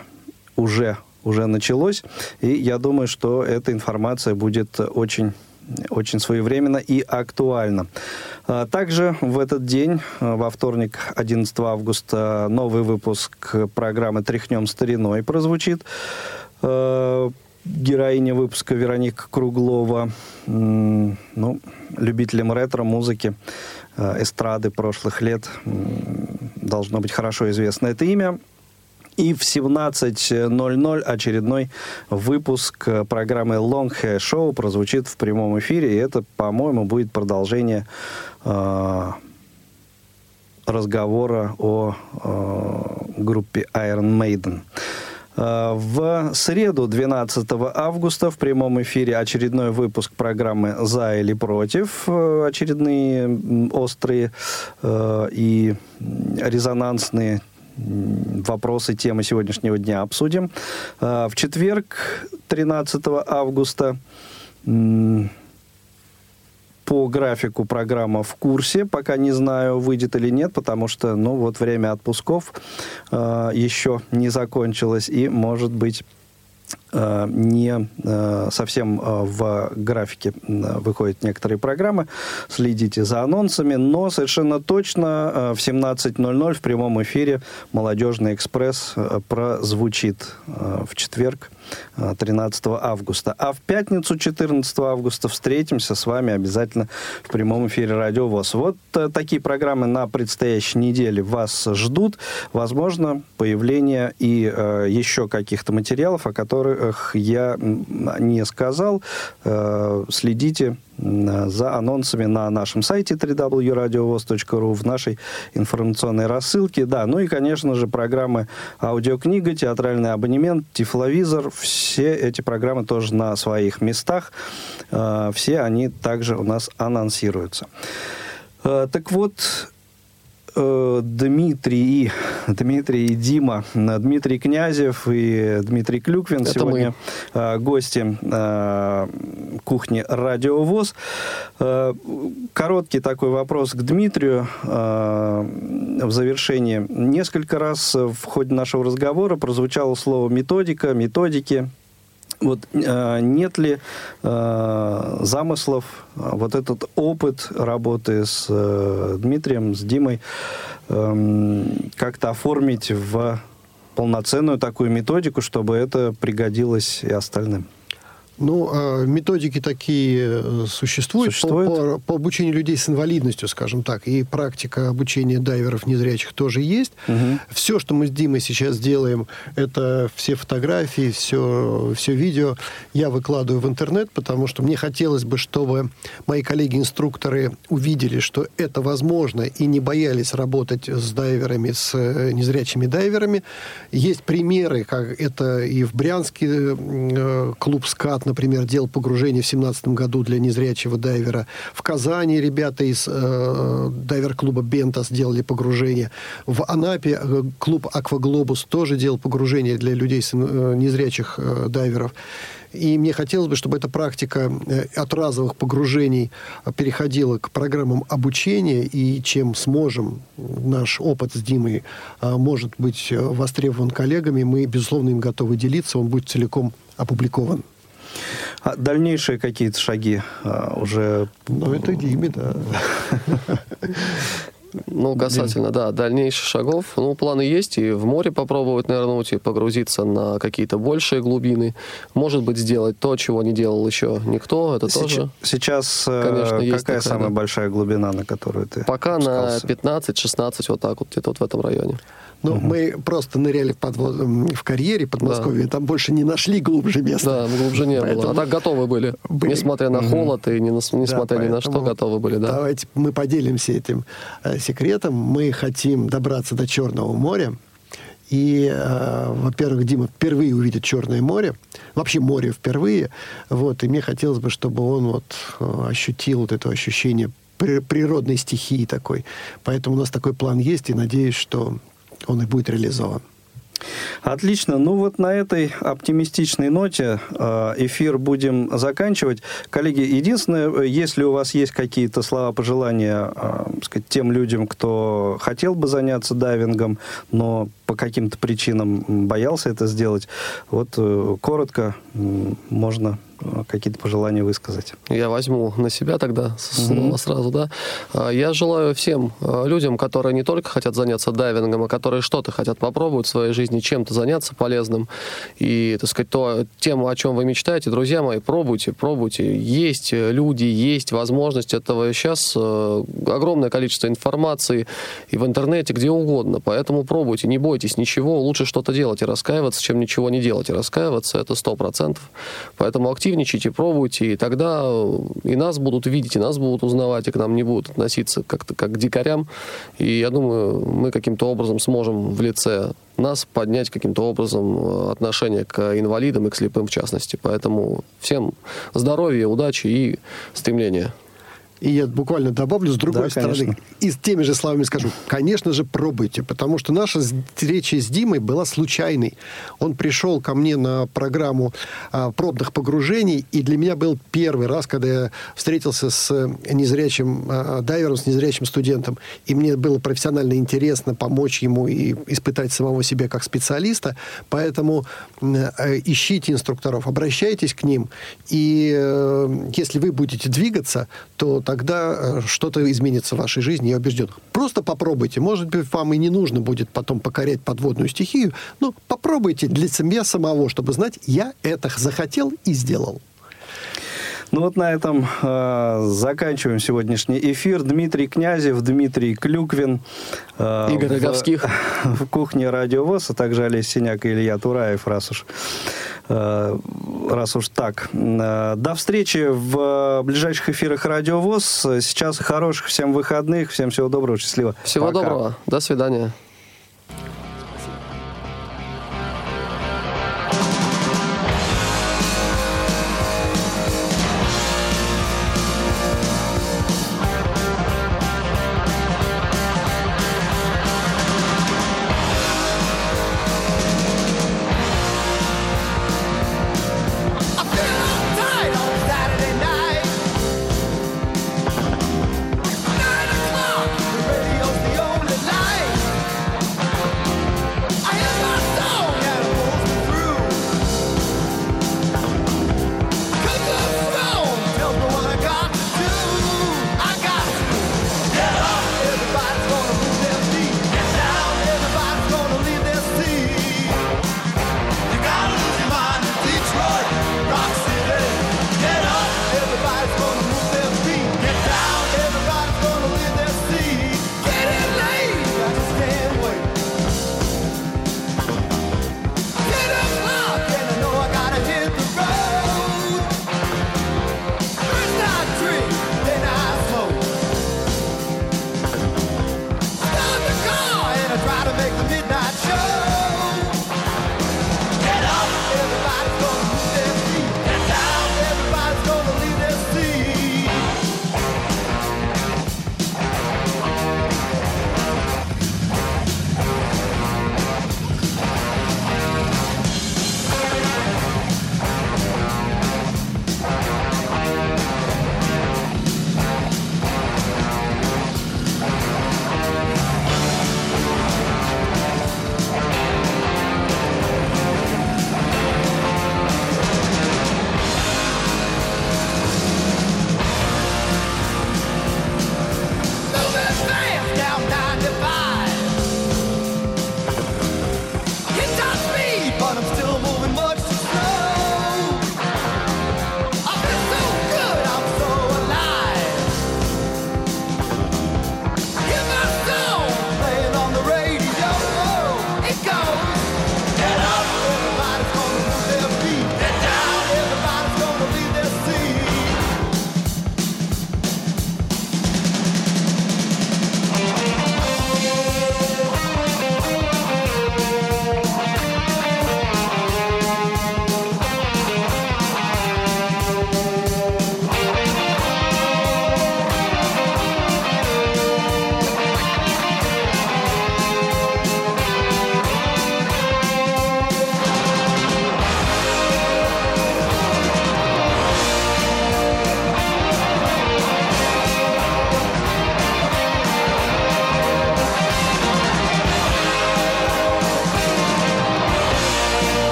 уже, уже началось. И я думаю, что эта информация будет очень очень своевременно и актуально. А, также в этот день, а, во вторник, 11 августа, новый выпуск программы «Тряхнем стариной» прозвучит. А, героиня выпуска Вероника Круглова, ну, любителям ретро-музыки, эстрады прошлых лет, должно быть хорошо известно это имя. И в 17.00 очередной выпуск программы Long Hair Show прозвучит в прямом эфире. И это, по-моему, будет продолжение э, разговора о э, группе Iron Maiden. Э, в среду, 12 августа, в прямом эфире очередной выпуск программы «За или против». Э, очередные острые э, и резонансные вопросы, темы сегодняшнего дня обсудим. В четверг, 13 августа, по графику программа в курсе, пока не знаю, выйдет или нет, потому что, ну, вот время отпусков э, еще не закончилось, и, может быть, Э, не э, совсем э, в графике выходят некоторые программы. Следите за анонсами, но совершенно точно в 17.00 в прямом эфире «Молодежный экспресс» прозвучит в четверг 13 августа. А в пятницу 14 августа встретимся с вами обязательно в прямом эфире Радио ВОЗ. Вот такие программы на предстоящей неделе вас ждут. Возможно, появление и еще каких-то материалов, о которых я не сказал. Э, следите за анонсами на нашем сайте www.radiovoz.ru, в нашей информационной рассылке. Да, ну и, конечно же, программы «Аудиокнига», «Театральный абонемент», «Тифловизор». Все эти программы тоже на своих местах. Э, все они также у нас анонсируются. Э, так вот, Э, Дмитрий, Дмитрий и Дима, Дмитрий Князев и Дмитрий Клюквин Это сегодня мы. Э, гости э, кухни Радиовоз. Короткий такой вопрос к Дмитрию в завершении. Несколько раз в ходе нашего разговора прозвучало слово методика, методики. Вот э, нет ли э, замыслов э, вот этот опыт работы с э, Дмитрием, с Димой э, как-то оформить в полноценную такую методику, чтобы это пригодилось и остальным? Ну, а, методики такие э, существуют, существуют? По, по, по обучению людей с инвалидностью, скажем так, и практика обучения дайверов незрячих тоже есть. Угу. Все, что мы с Димой сейчас делаем, это все фотографии, все, все видео я выкладываю в интернет, потому что мне хотелось бы, чтобы мои коллеги-инструкторы увидели, что это возможно, и не боялись работать с дайверами, с э, незрячими дайверами. Есть примеры, как это и в Брянске э, клуб «Скат» например, делал погружение в 2017 году для незрячего дайвера. В Казани ребята из э, дайвер-клуба «Бента» сделали погружение. В Анапе э, клуб «Акваглобус» тоже делал погружение для людей с, э, незрячих э, дайверов. И мне хотелось бы, чтобы эта практика э, от разовых погружений переходила к программам обучения, и чем сможем, наш опыт с Димой э, может быть востребован коллегами, мы, безусловно, им готовы делиться, он будет целиком опубликован. А дальнейшие какие-то шаги а, уже... Ну, это Диме, да. Ну, касательно, да, дальнейших шагов. Ну, планы есть, и в море попробовать нырнуть, и погрузиться на какие-то большие глубины. Может быть, сделать то, чего не делал еще никто, это сейчас, тоже. Сейчас э, конечно, какая такая, самая да. большая глубина, на которую ты Пока на 15-16, вот так вот, где-то вот в этом районе. Ну, угу. мы просто ныряли в, подвод... в карьере Подмосковье, да. там больше не нашли глубже места. Да, глубже не поэтому... было. А так готовы были. были. Несмотря на холод и не на... несмотря да, ни на что, готовы были, да. Давайте мы поделимся этим э, секретом. Мы хотим добраться до Черного моря. И, э, во-первых, Дима впервые увидит Черное море, вообще море впервые, вот, и мне хотелось бы, чтобы он вот э, ощутил вот это ощущение природной стихии такой. Поэтому у нас такой план есть, и надеюсь, что он и будет реализован. Отлично. Ну вот на этой оптимистичной ноте э, эфир будем заканчивать. Коллеги, единственное, если у вас есть какие-то слова пожелания э, сказать, тем людям, кто хотел бы заняться дайвингом, но по каким-то причинам боялся это сделать, вот э, коротко можно э, какие-то пожелания высказать. Я возьму на себя тогда слово mm-hmm. сразу, да. А, я желаю всем а, людям, которые не только хотят заняться дайвингом, а которые что-то хотят попробовать в своей жизни, чем-то заняться полезным. И, так сказать, то, тем, о чем вы мечтаете, друзья мои, пробуйте, пробуйте. Есть люди, есть возможность этого. Сейчас э, огромное количество информации и в интернете, где угодно. Поэтому пробуйте, не бойтесь ничего. Лучше что-то делать и раскаиваться, чем ничего не делать и раскаиваться. Это сто процентов. Поэтому активничайте, пробуйте, и тогда и нас будут видеть, и нас будут узнавать, и к нам не будут относиться как-то как к дикарям. И я думаю, мы каким-то образом сможем в лице нас поднять каким-то образом э, отношение к инвалидам и к слепым в частности. Поэтому всем здоровья, удачи и стремления. И я буквально добавлю с другой да, стороны. Конечно. И с теми же словами скажу, конечно же, пробуйте, потому что наша встреча с Димой была случайной. Он пришел ко мне на программу а, пробных погружений, и для меня был первый раз, когда я встретился с незрячим а, дайвером, с незрячим студентом, и мне было профессионально интересно помочь ему и испытать самого себя как специалиста. Поэтому э, ищите инструкторов, обращайтесь к ним, и э, если вы будете двигаться, то тогда э, что-то изменится в вашей жизни, я убежден. Просто попробуйте. Может быть, вам и не нужно будет потом покорять подводную стихию, но попробуйте для себя самого, чтобы знать, я это захотел и сделал. Ну вот на этом э, заканчиваем сегодняшний эфир. Дмитрий Князев, Дмитрий Клюквин. Э, Игорь Роговских. В, в кухне Радио ВОЗ, а также Олесь Синяк и Илья Тураев, раз уж Э, раз уж так. Э, до встречи в ближайших эфирах Радио ВОЗ. Сейчас хороших всем выходных. Всем всего доброго, счастливо. Всего Пока. доброго. До свидания.